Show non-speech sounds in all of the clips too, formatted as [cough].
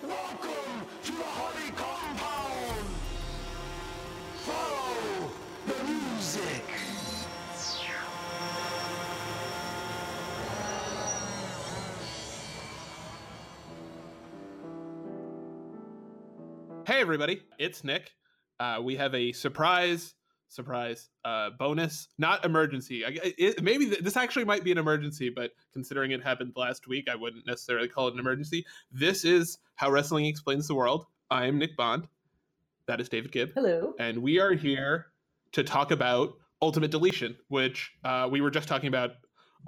Welcome to the Honey Compound. Follow the music. Hey, everybody, it's Nick. Uh, we have a surprise, surprise uh, bonus, not emergency. I, it, maybe th- this actually might be an emergency, but considering it happened last week, I wouldn't necessarily call it an emergency. This is How Wrestling Explains the World. I am Nick Bond. That is David Gibb. Hello. And we are here to talk about Ultimate Deletion, which uh, we were just talking about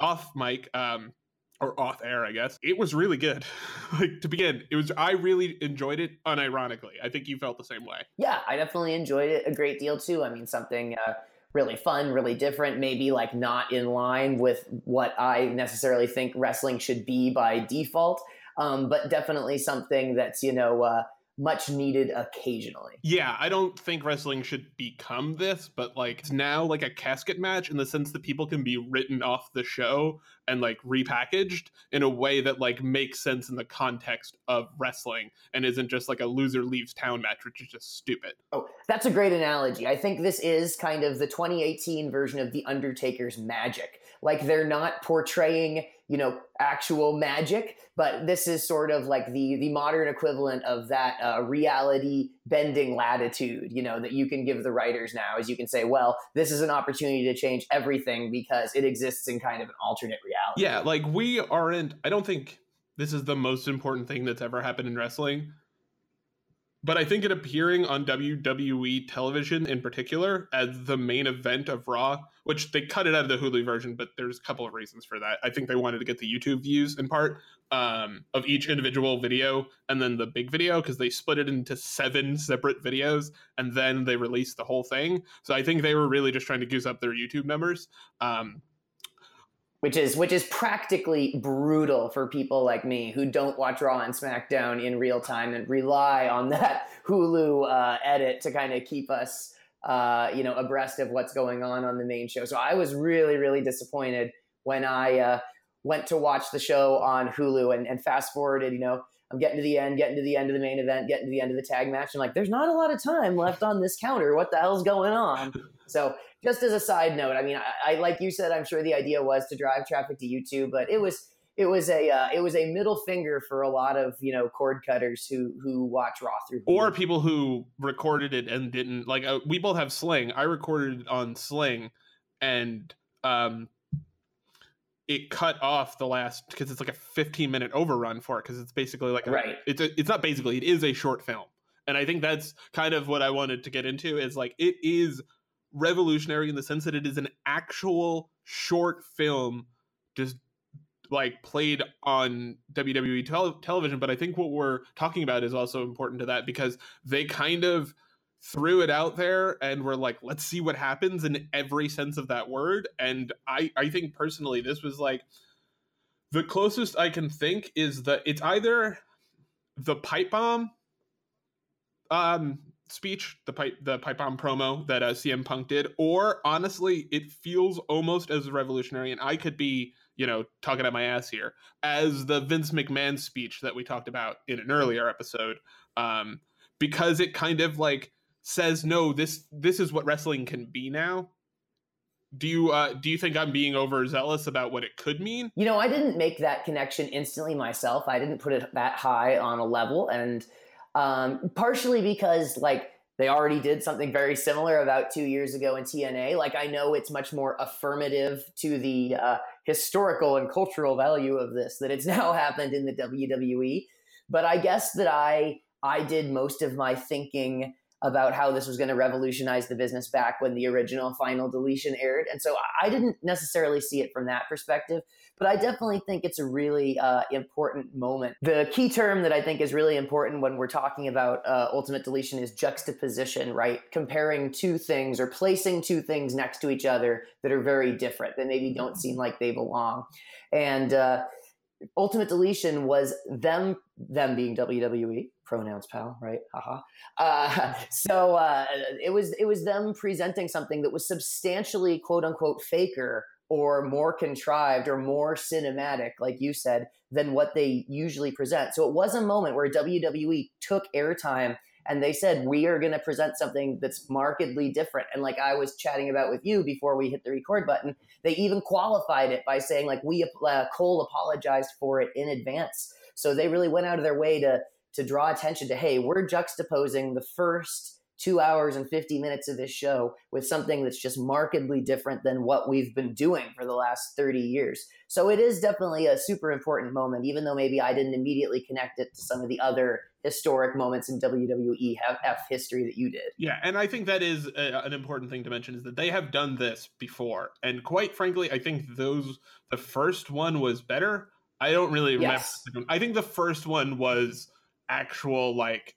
off mic. Um, or off air, I guess. It was really good. [laughs] like to begin, it was I really enjoyed it unironically. I think you felt the same way. Yeah, I definitely enjoyed it a great deal too. I mean, something uh, really fun, really different, maybe like not in line with what I necessarily think wrestling should be by default, um, but definitely something that's, you know, uh, much needed occasionally. Yeah, I don't think wrestling should become this, but like it's now like a casket match in the sense that people can be written off the show and like repackaged in a way that like makes sense in the context of wrestling and isn't just like a loser leaves town match, which is just stupid. Oh, that's a great analogy. I think this is kind of the 2018 version of The Undertaker's magic. Like they're not portraying, you know, actual magic, but this is sort of like the the modern equivalent of that uh, reality bending latitude, you know, that you can give the writers now, as you can say, well, this is an opportunity to change everything because it exists in kind of an alternate reality. Yeah, like we aren't. I don't think this is the most important thing that's ever happened in wrestling. But I think it appearing on WWE television in particular as the main event of Raw, which they cut it out of the Hulu version, but there's a couple of reasons for that. I think they wanted to get the YouTube views in part um, of each individual video and then the big video because they split it into seven separate videos and then they released the whole thing. So I think they were really just trying to goose up their YouTube numbers. Um, which is which is practically brutal for people like me who don't watch Raw and SmackDown in real time and rely on that [laughs] Hulu uh, edit to kind of keep us, uh, you know, abreast of what's going on on the main show. So I was really really disappointed when I uh, went to watch the show on Hulu and, and fast forwarded. You know, I'm getting to the end, getting to the end of the main event, getting to the end of the tag match, and I'm like, there's not a lot of time left on this counter. What the hell's going on? So just as a side note, I mean, I, I, like you said, I'm sure the idea was to drive traffic to YouTube, but it was it was a uh, it was a middle finger for a lot of you know cord cutters who who watch Raw through or people who recorded it and didn't like. Uh, we both have Sling. I recorded it on Sling, and um, it cut off the last because it's like a 15 minute overrun for it because it's basically like a, right. It's a, it's not basically it is a short film, and I think that's kind of what I wanted to get into is like it is revolutionary in the sense that it is an actual short film just like played on WWE tel- television. But I think what we're talking about is also important to that because they kind of threw it out there and were like let's see what happens in every sense of that word. And I I think personally this was like the closest I can think is that it's either the pipe bomb um speech, the pipe the pipe bomb promo that uh, CM Punk did, or honestly, it feels almost as revolutionary. And I could be, you know, talking at my ass here as the Vince McMahon speech that we talked about in an earlier episode, um, because it kind of like says, no, this this is what wrestling can be now. Do you uh, do you think I'm being overzealous about what it could mean? You know, I didn't make that connection instantly myself. I didn't put it that high on a level, and um, partially because like they already did something very similar about two years ago in TNA. Like I know it's much more affirmative to the uh, historical and cultural value of this that it's [laughs] now happened in the WWE. But I guess that I I did most of my thinking about how this was going to revolutionize the business back when the original final deletion aired. And so I didn't necessarily see it from that perspective, but I definitely think it's a really uh, important moment. The key term that I think is really important when we're talking about uh, ultimate deletion is juxtaposition, right? Comparing two things or placing two things next to each other that are very different, that maybe don't seem like they belong. And, uh, Ultimate Deletion was them them being WWE pronouns, pal, right? Haha. Uh, [laughs] so uh, it was it was them presenting something that was substantially quote unquote faker or more contrived or more cinematic, like you said, than what they usually present. So it was a moment where WWE took airtime and they said we are going to present something that's markedly different and like i was chatting about with you before we hit the record button they even qualified it by saying like we uh, cole apologized for it in advance so they really went out of their way to to draw attention to hey we're juxtaposing the first two hours and 50 minutes of this show with something that's just markedly different than what we've been doing for the last 30 years. So it is definitely a super important moment, even though maybe I didn't immediately connect it to some of the other historic moments in WWE have F history that you did. Yeah, and I think that is a, an important thing to mention is that they have done this before, and quite frankly, I think those the first one was better. I don't really yes. remember. I think the first one was actual like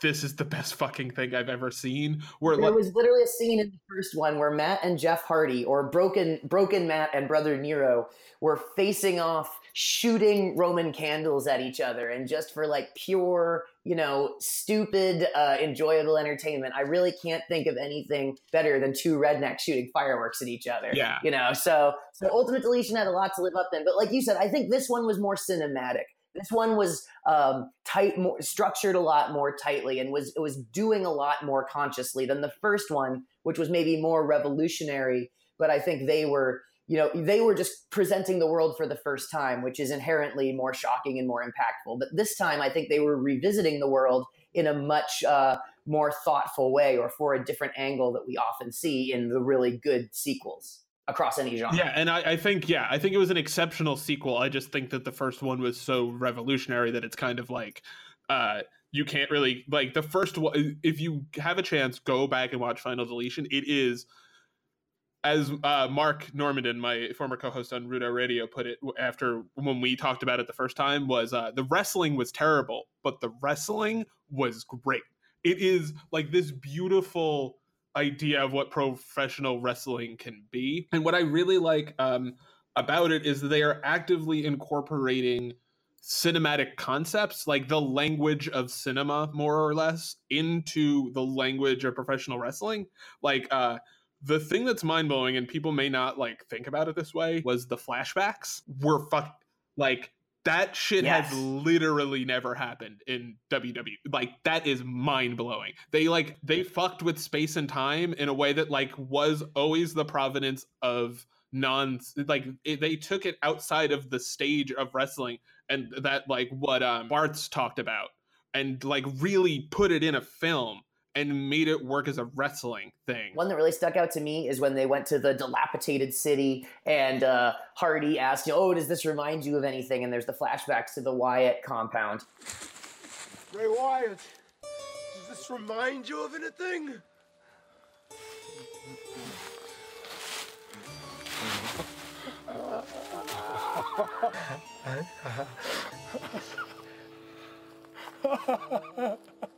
this is the best fucking thing I've ever seen. Where there like, was literally a scene in the first one where Matt and Jeff Hardy, or Broken Broken Matt and Brother Nero, were facing off, shooting Roman candles at each other, and just for like pure, you know, stupid, uh, enjoyable entertainment. I really can't think of anything better than two rednecks shooting fireworks at each other. Yeah, you know. So, so Ultimate Deletion had a lot to live up in, but like you said, I think this one was more cinematic. This one was um, tight, more, structured a lot more tightly, and was was doing a lot more consciously than the first one, which was maybe more revolutionary. But I think they were, you know, they were just presenting the world for the first time, which is inherently more shocking and more impactful. But this time, I think they were revisiting the world in a much uh, more thoughtful way, or for a different angle that we often see in the really good sequels across any genre. Yeah, and I, I, think yeah, I think it was an exceptional sequel. I just think that the first one was so revolutionary that it's kind of like uh you can't really like the first one if you have a chance go back and watch final deletion it is as uh, Mark Normandin, my former co-host on Rudo Radio, put it after when we talked about it the first time, was uh, the wrestling was terrible, but the wrestling was great. It is like this beautiful idea of what professional wrestling can be. And what I really like um, about it is they are actively incorporating cinematic concepts, like the language of cinema, more or less, into the language of professional wrestling. Like, uh, the thing that's mind blowing, and people may not like think about it this way, was the flashbacks were fuck like that shit yes. has literally never happened in WWE. Like that is mind blowing. They like they fucked with space and time in a way that like was always the provenance of non like it, they took it outside of the stage of wrestling and that like what um Barthes talked about and like really put it in a film and made it work as a wrestling thing. One that really stuck out to me is when they went to the dilapidated city and uh, Hardy asked, "Oh, does this remind you of anything?" And there's the flashbacks to the Wyatt compound. Bray Wyatt, does this remind you of anything? [laughs]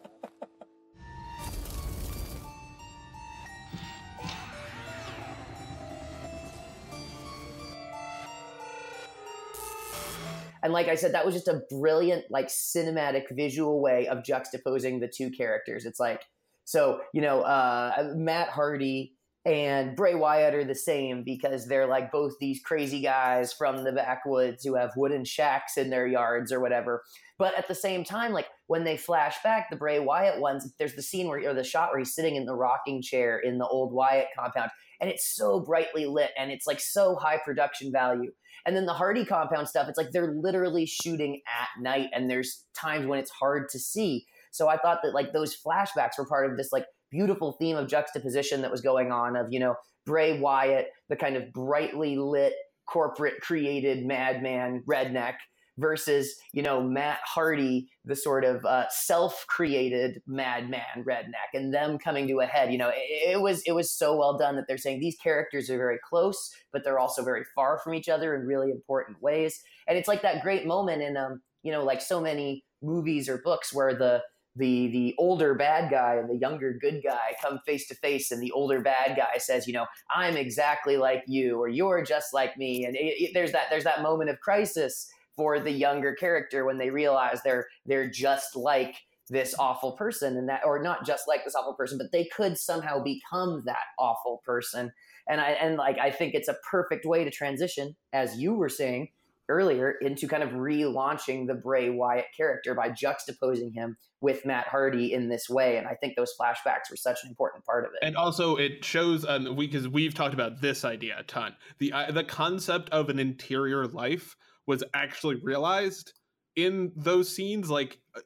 And like I said, that was just a brilliant, like cinematic visual way of juxtaposing the two characters. It's like, so, you know, uh, Matt Hardy and Bray Wyatt are the same because they're like both these crazy guys from the backwoods who have wooden shacks in their yards or whatever. But at the same time, like when they flash back the Bray Wyatt ones, there's the scene where, or the shot where he's sitting in the rocking chair in the old Wyatt compound, and it's so brightly lit and it's like so high production value. And then the Hardy compound stuff, it's like they're literally shooting at night and there's times when it's hard to see. So I thought that like those flashbacks were part of this like beautiful theme of juxtaposition that was going on of, you know, Bray Wyatt, the kind of brightly lit corporate created madman redneck versus you know Matt Hardy, the sort of uh, self-created madman redneck, and them coming to a head. You know, it, it, was it was so well done that they're saying these characters are very close, but they're also very far from each other in really important ways. And it's like that great moment in um you know like so many movies or books where the the the older bad guy and the younger good guy come face to face and the older bad guy says you know i'm exactly like you or you're just like me and it, it, there's that there's that moment of crisis for the younger character when they realize they're they're just like this awful person and that or not just like this awful person but they could somehow become that awful person and i and like i think it's a perfect way to transition as you were saying earlier into kind of relaunching the Bray Wyatt character by juxtaposing him with Matt Hardy in this way. And I think those flashbacks were such an important part of it. And also, it shows um, we because we've talked about this idea a ton. The uh, the concept of an interior life was actually realized in those scenes. Like, uh,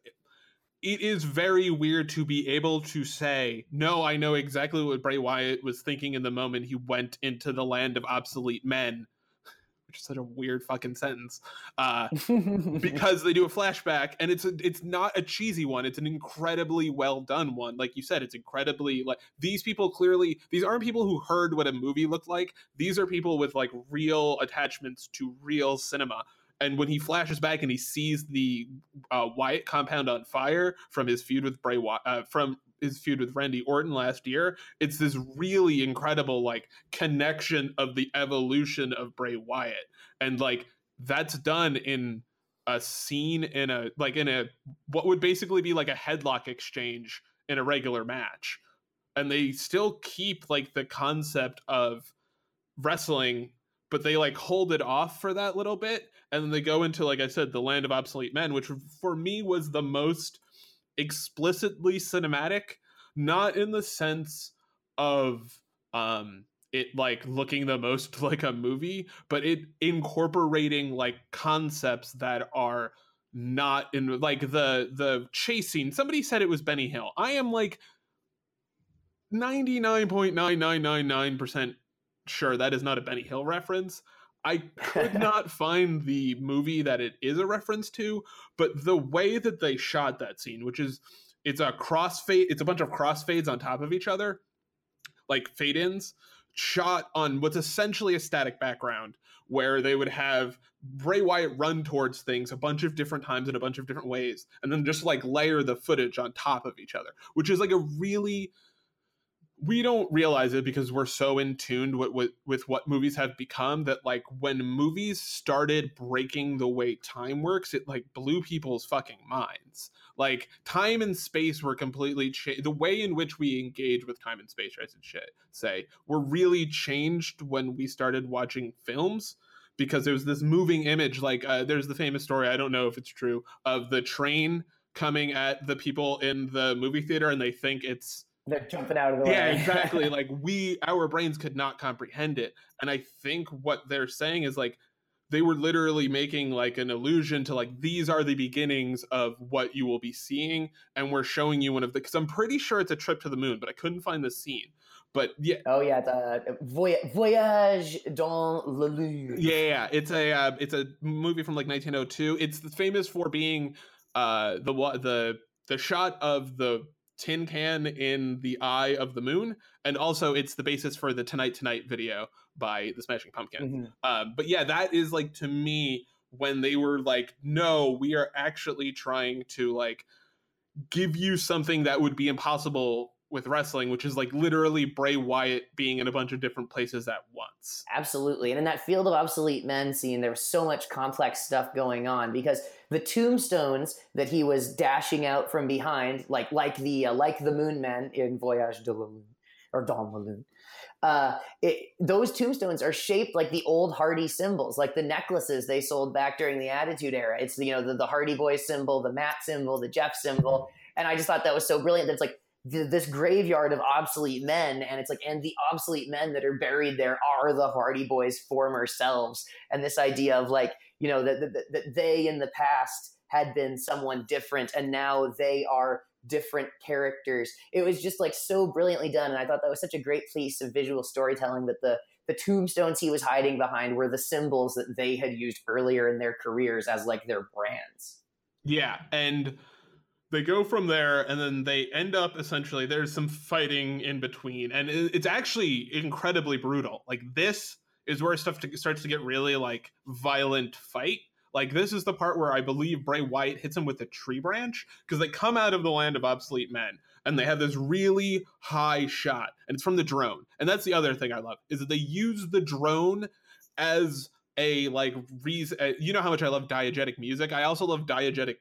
it is very weird to be able to say, "No, I know exactly what Bray Wyatt was thinking in the moment he went into the land of obsolete men." Which is such a weird fucking sentence, uh, [laughs] because they do a flashback and it's a, it's not a cheesy one. It's an incredibly well done one. Like you said, it's incredibly like these people clearly these aren't people who heard what a movie looked like. These are people with like real attachments to real cinema. And when he flashes back and he sees the uh, Wyatt compound on fire from his feud with Bray Wyatt, uh, from his feud with Randy Orton last year, it's this really incredible like connection of the evolution of Bray Wyatt, and like that's done in a scene in a like in a what would basically be like a headlock exchange in a regular match, and they still keep like the concept of wrestling but they like hold it off for that little bit. And then they go into like i said the land of obsolete men which for me was the most explicitly cinematic, not in the sense of um it like looking the most [laughs] like a movie, but it incorporating like concepts that are not in like the the chasing. Somebody said it was Benny Hill. I am like 99.9999% sure that is not a Benny Hill reference. I could [laughs] not find the movie that it is a reference to, but the way that they shot that scene, which is it's a crossfade, it's a bunch of crossfades on top of each other, like fade ins, shot on what's essentially a static background, where they would have Bray Wyatt run towards things a bunch of different times in a bunch of different ways, and then just like layer the footage on top of each other, which is like a really we don't realize it because we're so in tuned with, with, with what movies have become that like when movies started breaking the way time works it like blew people's fucking minds. Like time and space were completely changed the way in which we engage with time and space i should say were really changed when we started watching films because there was this moving image like uh, there's the famous story i don't know if it's true of the train coming at the people in the movie theater and they think it's they're jumping out of the yeah, way. Yeah, exactly. [laughs] like we, our brains could not comprehend it. And I think what they're saying is like they were literally making like an allusion to like these are the beginnings of what you will be seeing, and we're showing you one of the. Because I'm pretty sure it's a trip to the moon, but I couldn't find the scene. But yeah. Oh yeah, it's a voyage dans le lune. Yeah, yeah, it's a uh, it's a movie from like 1902. It's famous for being uh the the the shot of the tin can in the eye of the moon and also it's the basis for the tonight tonight video by the smashing pumpkin mm-hmm. um, but yeah that is like to me when they were like no we are actually trying to like give you something that would be impossible with wrestling, which is like literally Bray Wyatt being in a bunch of different places at once. Absolutely. And in that field of obsolete men scene, there was so much complex stuff going on because the tombstones that he was dashing out from behind, like like the uh, like the Moon Men in Voyage de la Lune or Dans la Lune, uh, it, those tombstones are shaped like the old Hardy symbols, like the necklaces they sold back during the Attitude Era. It's you know the, the Hardy Boys symbol, the Matt symbol, the Jeff symbol, and I just thought that was so brilliant. It's like this graveyard of obsolete men and it's like and the obsolete men that are buried there are the hardy boys former selves. And this idea of like you know that, that, that they in the past had been someone different and now they are different characters. It was just like so brilliantly done and i thought that was such a great piece of visual storytelling that the the tombstones he was hiding behind were the symbols that they had used earlier in their careers as like their brands. Yeah and they go from there and then they end up essentially there's some fighting in between and it's actually incredibly brutal. Like this is where stuff to, starts to get really like violent fight. Like this is the part where i believe Bray Wyatt hits him with a tree branch because they come out of the land of obsolete men and they have this really high shot and it's from the drone. And that's the other thing i love is that they use the drone as a like reason uh, you know how much i love diegetic music? I also love diegetic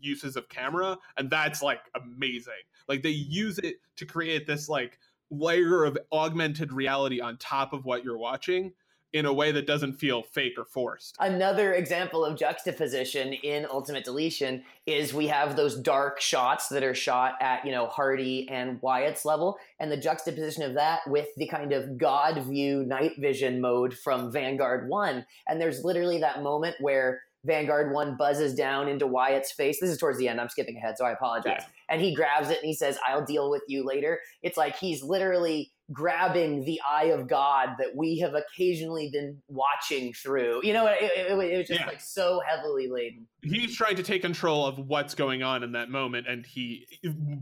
uses of camera and that's like amazing like they use it to create this like layer of augmented reality on top of what you're watching in a way that doesn't feel fake or forced. Another example of juxtaposition in Ultimate Deletion is we have those dark shots that are shot at, you know, Hardy and Wyatt's level, and the juxtaposition of that with the kind of God view night vision mode from Vanguard 1. And there's literally that moment where Vanguard 1 buzzes down into Wyatt's face. This is towards the end. I'm skipping ahead, so I apologize. Yeah. And he grabs it and he says, I'll deal with you later. It's like he's literally grabbing the eye of God that we have occasionally been watching through. You know, it, it, it was just Yeah. like so heavily laden. he's trying to take control of what's going on in that moment and he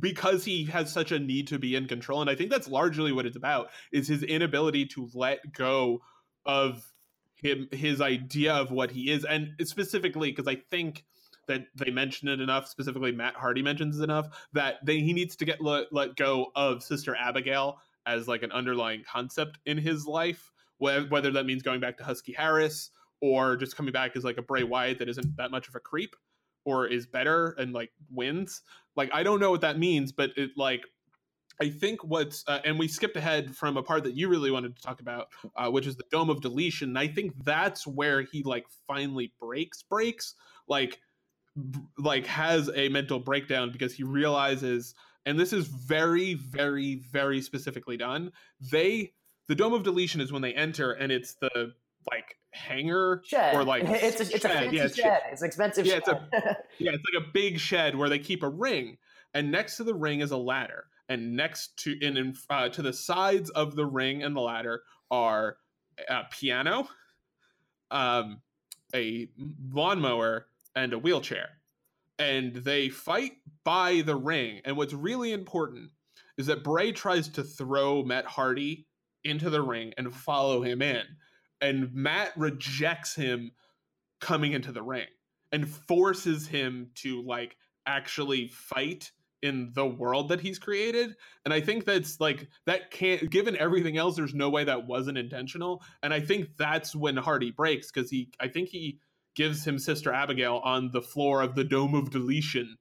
because he has such a need to be in control and i think that's largely what it's about is his inability to let go of him his idea of what he is and specifically because i think that they mention it enough specifically matt hardy mentions it enough that they, he needs to get let, let go of sister abigail as like an underlying concept in his life whe- whether that means going back to husky harris or just coming back as like a Bray Wyatt that isn't that much of a creep or is better and like wins. Like I don't know what that means, but it like I think what's uh, and we skipped ahead from a part that you really wanted to talk about, uh, which is the Dome of Deletion. And I think that's where he like finally breaks breaks like b- like has a mental breakdown because he realizes and this is very very very specifically done they the dome of deletion is when they enter and it's the like hangar Shed. or like [laughs] it's a, it's a fancy yeah, shed. it's- It's expensive Yeah, it's shed. [laughs] yeah, it's like a big shed where they keep a ring, and next to the ring is a ladder, and next to in, uh, to the sides of the ring and the ladder are a piano, um, a lawnmower, and a wheelchair, and they fight by the ring. And what's really important is that Bray tries to throw Matt Hardy into the ring and follow him in, and Matt rejects him coming into the ring and forces him to like actually fight in the world that he's created and i think that's like that can't given everything else there's no way that wasn't intentional and i think that's when hardy breaks because he i think he gives him sister abigail on the floor of the dome of deletion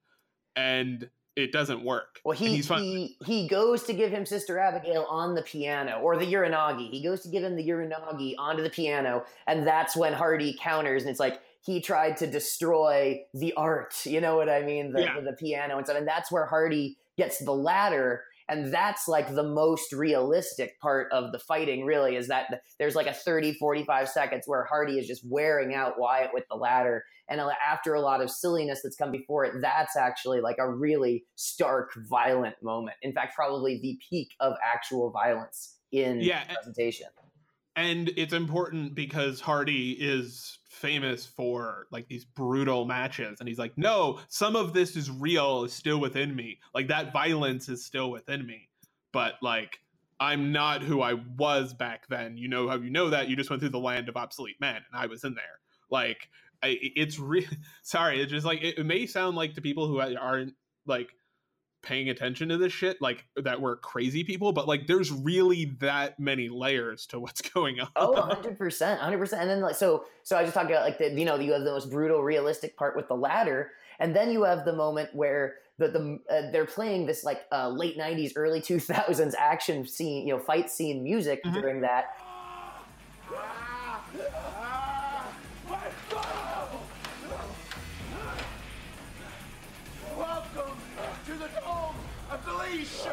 and it doesn't work Well, he, he he goes to give him Sister Abigail on the piano, or the Uranage. He goes to give him the Uranage onto the piano, and that's when Hardy counters, and it's like he tried to destroy the art. You know what I mean? The, Yeah. the piano and stuff, and that's where Hardy gets the ladder. And that's like the most realistic part of the fighting, really, is that there's like a 30, 45 seconds where Hardy is just wearing out Wyatt with the ladder. And after a lot of silliness that's come before it, that's actually like a really stark, violent moment. In fact, probably the peak of actual violence in Yeah, the presentation. and it's important because Hardy is famous for like these brutal matches. And he's like no some of this is real is still within me. Like that violence is still within me. But like I'm not who I was back then. You know how you know that? You just went through the land of obsolete men and I was in there. Like I, it's really [laughs] sorry it's just like it, it may sound like to people who aren't like paying attention to this shit like that we're crazy people but like there's really that many layers to what's [laughs] going on Oh, 100%. 100%. And then, like, so, so I just talked about, like, the, you know, you have the most brutal, realistic part with the ladder. And then you have the moment where the, the uh, they're playing this, like, uh, late 90s, early 2000s action scene, you know, fight scene music Mhm. during that. Of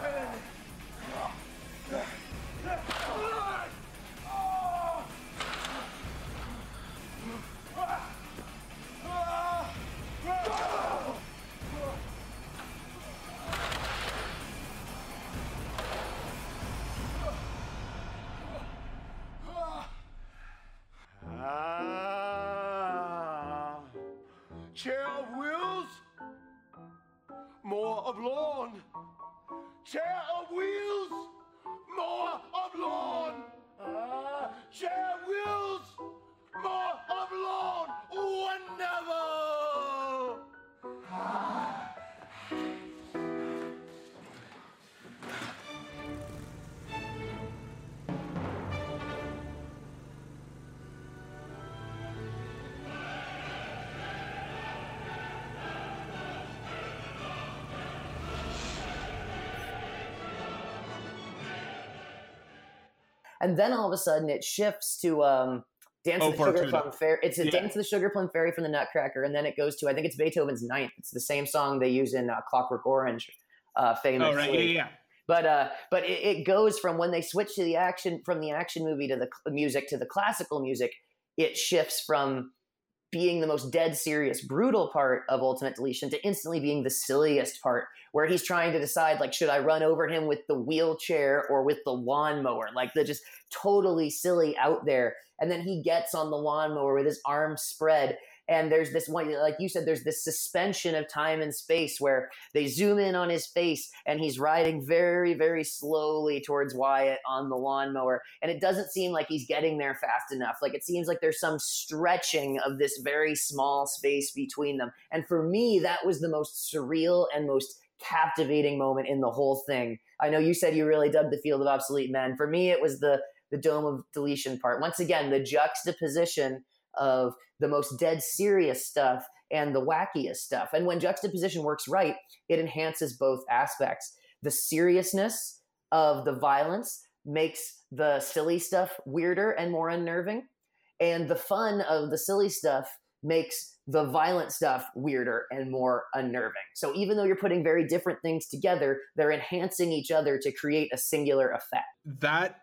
and then all of a sudden it shifts to um, Dance Oh, of the Sugar Plum Fairy. It's a Yeah. Dance of the Sugar Plum Fairy from the Nutcracker, and then it goes to I think it's Beethoven's Ninth. It's the same song they use in uh, Clockwork Orange, uh, famously. Oh right, yeah, yeah. But uh, but it, it goes from when they switch to the action from the action movie to the music to the classical music. It shifts from being the most dead serious brutal part of ultimate deletion to instantly being the silliest part where he's trying to decide like should i run over him with the wheelchair or with the lawnmower? Like the just totally silly out there. And then he gets on the lawnmower with his arms spread and there's this one like you said there's this suspension of time and space where they zoom in on his face and he's riding very very slowly towards wyatt on the lawnmower. And it doesn't seem like he's getting there fast enough. Like it seems like there's some stretching of this very small space between them. And for me that was the most surreal and most captivating moment in the whole thing. I know you said you really dug the field of obsolete men. For me it was the the dome of deletion part. Once again the juxtaposition of the most dead serious stuff and the wackiest stuff. And when juxtaposition works right, it enhances both aspects. The seriousness of the violence makes the silly stuff weirder and more unnerving, and the fun of the silly stuff makes the violent stuff weirder and more unnerving. So even though you're putting very different things together, they're enhancing each other to create a singular effect. that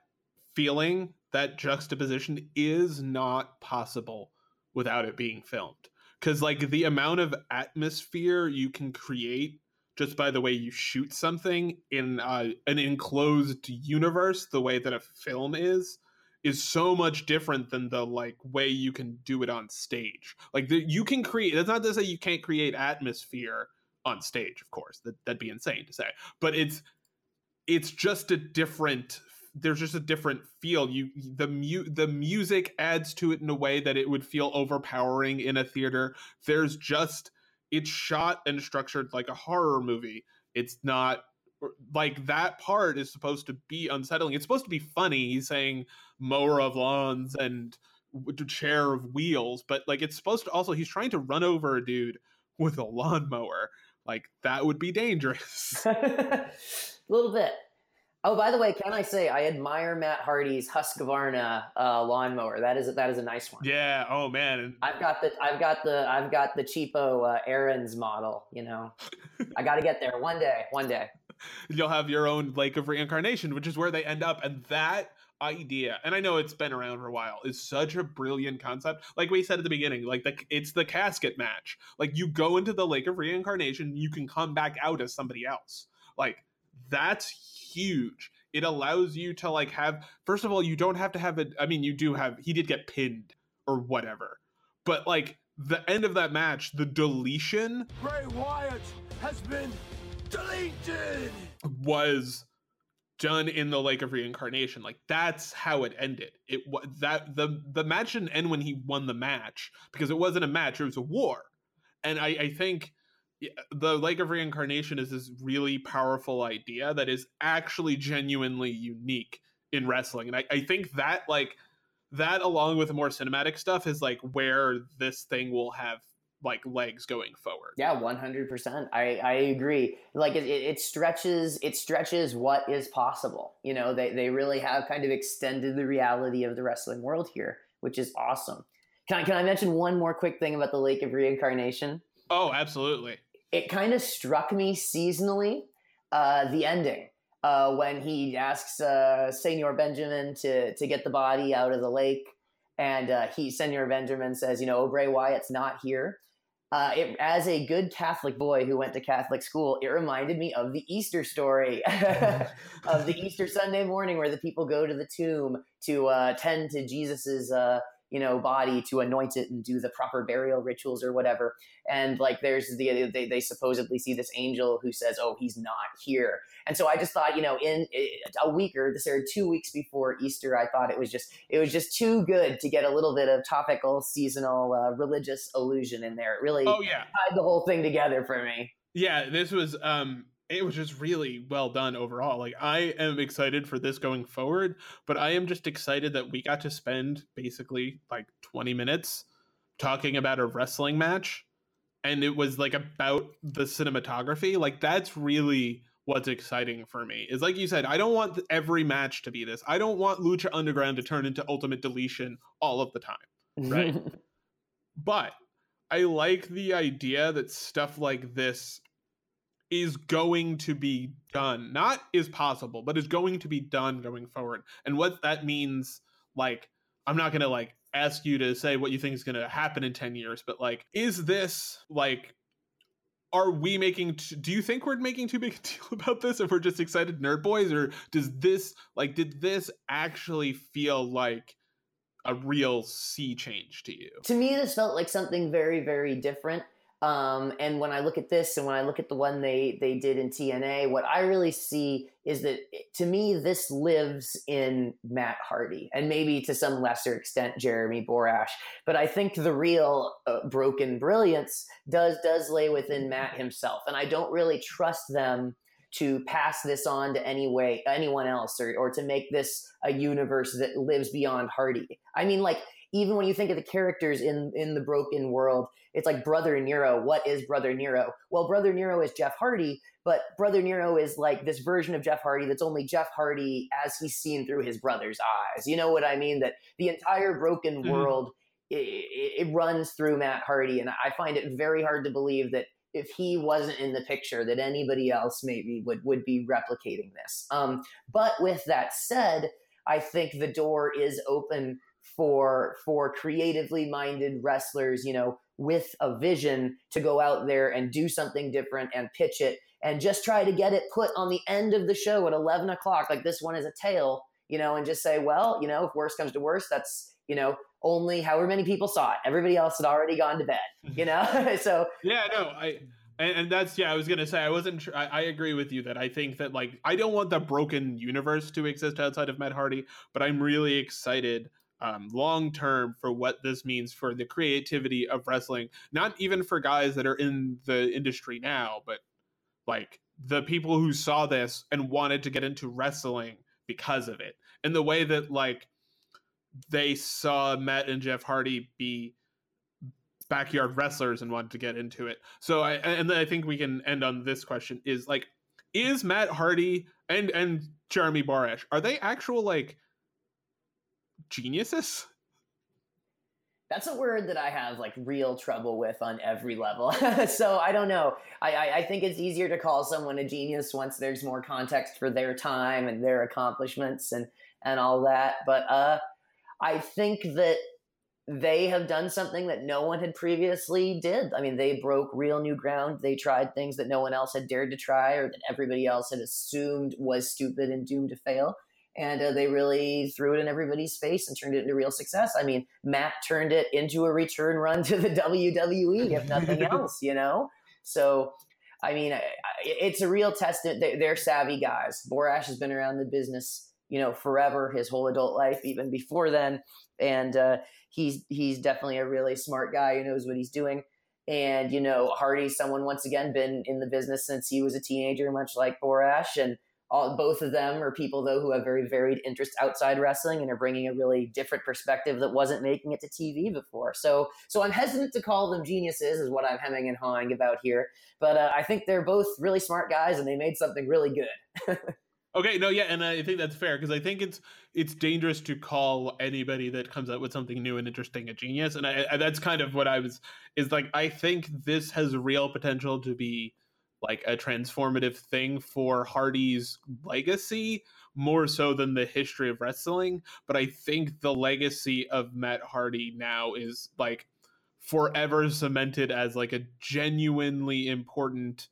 feeling, that juxtaposition is not possible without it being filmed. Because, like, the amount of atmosphere you can create just by the way you shoot something in uh, an enclosed universe, the way that a film is, is so much different than the like way you can do it on stage. Like, the, you can create. That's not to say you can't create atmosphere on stage. Of course, that that'd be insane to say. But it's it's just a different there's just a different feel. You the mu- the music adds to it in a way that it would feel overpowering in a theater. There's just it's shot and structured like a horror movie. It's not like that part is supposed to be unsettling. It's supposed to be funny. He's saying mower of lawns and chair of wheels but like it's supposed to also he's trying to run over a dude with a lawnmower. Like that would be dangerous. A [laughs] little bit. Oh, by the way, can I say I admire Matt Hardy's Husqvarna uh, lawnmower? That is that is a nice one. yeah oh man I've got the I've got the I've got the cheapo uh, Aaron's model. You know, [laughs] I got to get there one day. One day. you'll have your own lake of reincarnation which is where they end up and that idea and i know it's been around for a while is such a brilliant concept like we said at the beginning like the it's the casket match like you go into the lake of reincarnation you can come back out as somebody else like that's huge. It allows you to like have first of all you don't have to have a I mean you do have he did get pinned or whatever but like the end of that match the deletion Bray Wyatt has been deleted. was done in the lake of reincarnation. Like that's how it ended. It was that the the match didn't end when he won the match because it wasn't a match it was a war. And i i think the lake of reincarnation is this really powerful idea that is actually genuinely unique in wrestling and i, I think that like that along with the more cinematic stuff is like where this thing will have like legs going forward Yeah, one hundred percent. I I agree. Like it, it it stretches it stretches what is possible. You know, they they really have kind of extended the reality of the wrestling world here, which is awesome. Can I can I mention one more quick thing about the Lake of Reincarnation? oh absolutely it kind of struck me seasonally uh, the ending uh, when he asks uh, Senor Benjamin to to get the body out of the lake, and uh, he Senor Benjamin says, you know, oh, Bray Wyatt's not here. Uh, it, as a good Catholic boy who went to Catholic school, it reminded me of the Easter story [laughs] of the Easter Sunday morning, where the people go to the tomb to uh, tend to Jesus's, you know, body to anoint it and do the proper burial rituals or whatever. And like there's the they, they supposedly see this angel who says oh he's not here. And so i just thought you know in a week or this aired two weeks before easter i thought it was just it was just too good to get a little bit of topical seasonal uh, religious illusion in there. It really oh yeah. tied the whole thing together for me. Yeah this was um it was just really well done overall like i am excited for this going forward but i am just excited that we got to spend basically like 20 minutes talking about a wrestling match and it was like about the cinematography like that's really what's exciting for me is like you said i don't want every match to be this i don't want lucha underground to turn into ultimate deletion all of the time right? [laughs] But i like the idea that stuff like this is going to be done not is possible but is going to be done going forward. And what that means like i'm not going to like ask you to say what you think is going to happen in 10 years but like is this like are we making t- do you think we're making too big a [laughs] deal about this if we're just excited nerd boys? Or does this like did this actually feel like a real sea change to you? To me this felt like something very very different um, and when I look at this, and when I look at the one they they did in TNA, what I really see is that to me this lives in Matt Hardy, and maybe to some lesser extent Jeremy Borash. But I think the real uh, broken brilliance does does lay within Matt himself, and I don't really trust them to pass this on to any way anyone else or, or to make this a universe that lives beyond Hardy. I mean, like even when you think of the characters in in the broken world it's like brother nero. What is brother nero? Well brother nero is jeff hardy but brother nero is like this version of jeff hardy that's only jeff hardy as he's seen through his brother's eyes. You know what i mean? That the entire broken mm-hmm. world it, it runs through matt hardy and i find it very hard to believe that if he wasn't in the picture that anybody else maybe would would be replicating this. Um, but with that said i think the door is open for for creatively minded wrestlers, you know, with a vision to go out there and do something different and pitch it and just try to get it put on the end of the show at 11 o'clock like this one is a tale you know and just say well you know if worst comes to worst that's you know only however many people saw it. Everybody else had already gone to bed [laughs] you know? [laughs] So yeah no i and, that's yeah i was gonna say i wasn't I, I, agree with you that i think that like i don't want the broken universe to exist outside of matt hardy but i'm really excited um, long term for what this means for the creativity of wrestling, not even for guys that are in the industry now, but like the people who saw this and wanted to get into wrestling because of it. And the way that like they saw Matt and Jeff Hardy be backyard wrestlers and wanted to get into it. So I and then I think we can end on this question is like is Matt Hardy and and Jeremy Borash are they actual like geniuses? That's a word that I have like real trouble with on every level. [laughs] so I don't know. I, I, I, think it's easier to call someone a genius once there's more context for their time and their accomplishments and and all that. But uh, I think that they have done something that no one had previously did. I mean, they broke real new ground. They tried things that no one else had dared to try or that everybody else had assumed was stupid and doomed to fail and uh, they really threw it in everybody's face and turned it into real success. I mean, Matt turned it into a return run to the [laughs] WWE, if nothing [laughs] else, you know? So, I mean, it's a real testament. They're savvy guys. Borash has been around the business, you know, forever, his whole adult life, even before then. And uh, he's he's definitely a really smart guy who knows what he's doing. And, you know, Hardy, someone once again been in the business since he was a teenager, much like Borash. And all, both of them are people though who have very varied interests outside wrestling and are bringing a really different perspective that wasn't making it to TV before. So, so I'm hesitant to call them geniuses, is what I'm hemming and hawing about here. But uh, I think they're both really smart guys, and they made something really good. [laughs] okay, no, yeah, and I think that's fair because I think it's it's dangerous to call anybody that comes out with something new and interesting a genius, and I, I, that's kind of what I was is like. I think this has real potential to be like a transformative thing for Hardy's legacy more so than the history of wrestling. But I think the legacy of Matt Hardy now is like forever cemented as like a genuinely important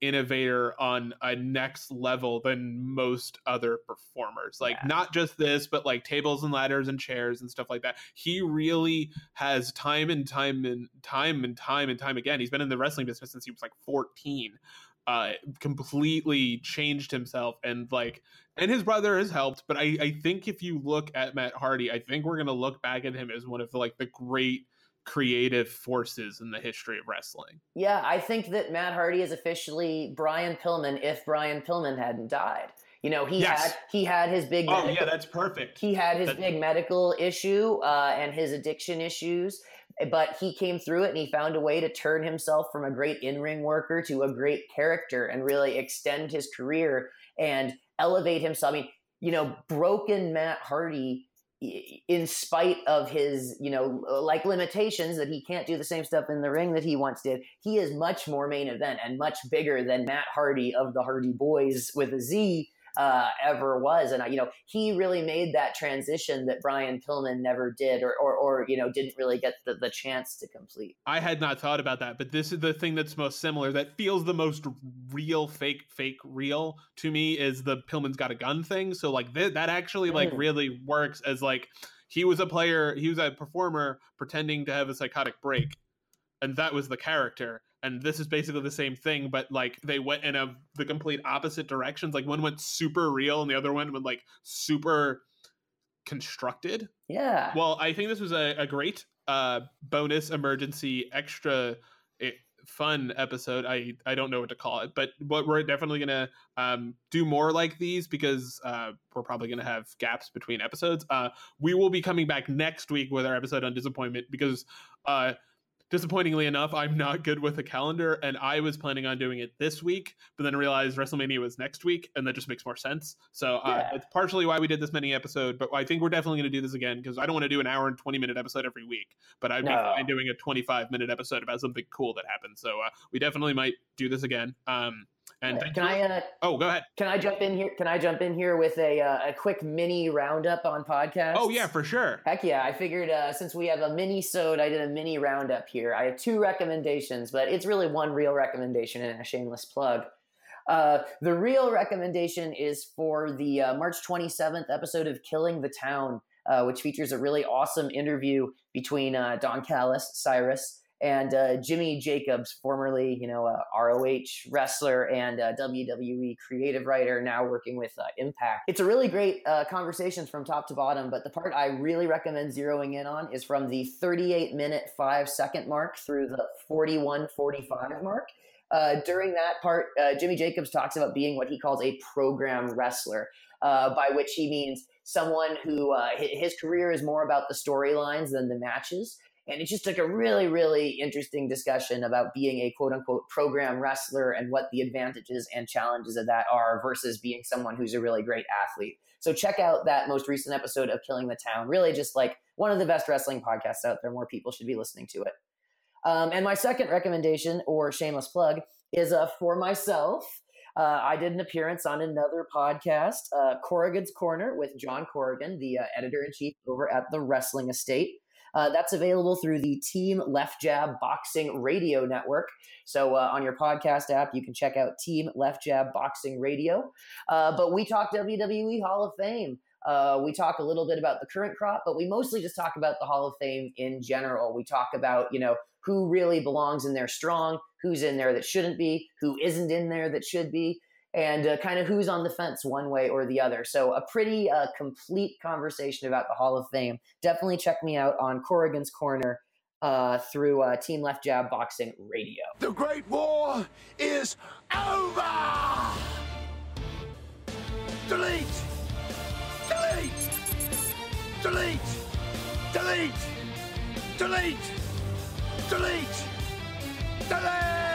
innovator on a next level than most other performers. Like yeah. not just this, but like tables and ladders and chairs and stuff like that. He really has time and time and time and time and time again. He's been in the wrestling business since he was like 14. Uh, completely changed himself and like and his brother has helped but I, I think if you look at matt hardy i think we're gonna look back at him as one of the like the great creative forces in the history of wrestling. Yeah, I think that Matt Hardy is officially Brian Pillman if Brian Pillman hadn't died. You know, he yes. had he had his big. Oh medical, yeah, that's perfect. He had his big medical issue uh, and his addiction issues, but he came through it and he found a way to turn himself from a great in-ring worker to a great character and really extend his career and elevate himself. I mean, you know, broken Matt Hardy in spite of his, you know, uh, like limitations that he can't do the same stuff in the ring that he once did, he is much more main event and much bigger than Matt Hardy of the Hardy Boys with a Z uh, ever was. And, I, you know, he really made that transition that Brian Pillman never did or, or, or you know, didn't really get the, the chance to complete. I had not thought about that, but this is the thing that's most similar that feels the most real, fake, fake, real to me is the Pillman's got a gun thing. So, like, th- that actually, like, mm. really works as, like, he was a player, he was a performer pretending to have a psychotic break. And that was the character and this is basically the same thing but like they went in a the complete opposite directions. Like one went super real and the other one went like super constructed. Yeah. Well i think this was a, a great uh bonus emergency extra eh, fun episode. I i don't know what to call it but what we're definitely gonna um do more like these because uh we're probably gonna have gaps between episodes. Uh we will be coming back next week with our episode on disappointment because uh disappointingly enough, I'm not good with a calendar, and I was planning on doing it this week, but then realized WrestleMania was next week, and that just makes more sense. So uh, it's partially why we did this mini episode, but I think we're definitely going to do this again because I don't want to do an hour and 20 minute episode every week, but I'd no. be fine doing a 25 minute episode about something cool that happened. So uh, we definitely might do this again. Um, and can I? Uh, oh, go ahead. Can I jump in here? Can I jump in here with a uh, a quick mini roundup on podcast? Oh yeah, for sure. Heck yeah! I figured uh, since we have a mini sode, I did a mini roundup here. I have two recommendations, but it's really one real recommendation and a shameless plug. Uh, the real recommendation is for the uh, March 27th episode of Killing the Town, uh, which features a really awesome interview between uh, Don Callis, Cyrus, and uh, Jimmy Jacobs, formerly you know a ROH wrestler and WWE creative writer, now working with uh, Impact. It's a really great uh, conversation from top to bottom. But the part I really recommend zeroing in on is from the 38 minute five second mark through the 41 45 mark. Uh, during that part, uh, Jimmy Jacobs talks about being what he calls a program wrestler, uh, by which he means someone who his career is more about the storylines than the matches. And it's just like a really, really interesting discussion about being a quote unquote program wrestler and what the advantages and challenges of that are versus being someone who's a really great athlete. So check out that most recent episode of Killing the Town. Really just like one of the best wrestling podcasts out there. More people should be listening to it. Um, and my second recommendation or shameless plug is uh, for myself. Uh, I did an appearance on another podcast, uh, Corrigan's Corner, with John Corrigan, the uh, editor in chief over at the Wrestling Estate. Uh, that's available through the Team Left Jab Boxing Radio Network. So uh, on your podcast app, you can check out Team Left Jab Boxing Radio. Uh, but we talk WWE Hall of Fame. Uh, we talk a little bit about the current crop, but we mostly just talk about the Hall of Fame in general. We talk about, you know, who really belongs in there strong, who's in there that shouldn't be, who isn't in there that should be and uh, kind of who's on the fence one way or the other. So, a pretty uh, complete conversation about the Hall of Fame. Definitely check me out on Corrigan's Corner uh, through uh, Team Left Jab Boxing Radio. The Great War is over! Delete! Delete! Delete! Delete! Delete! Delete! Delete!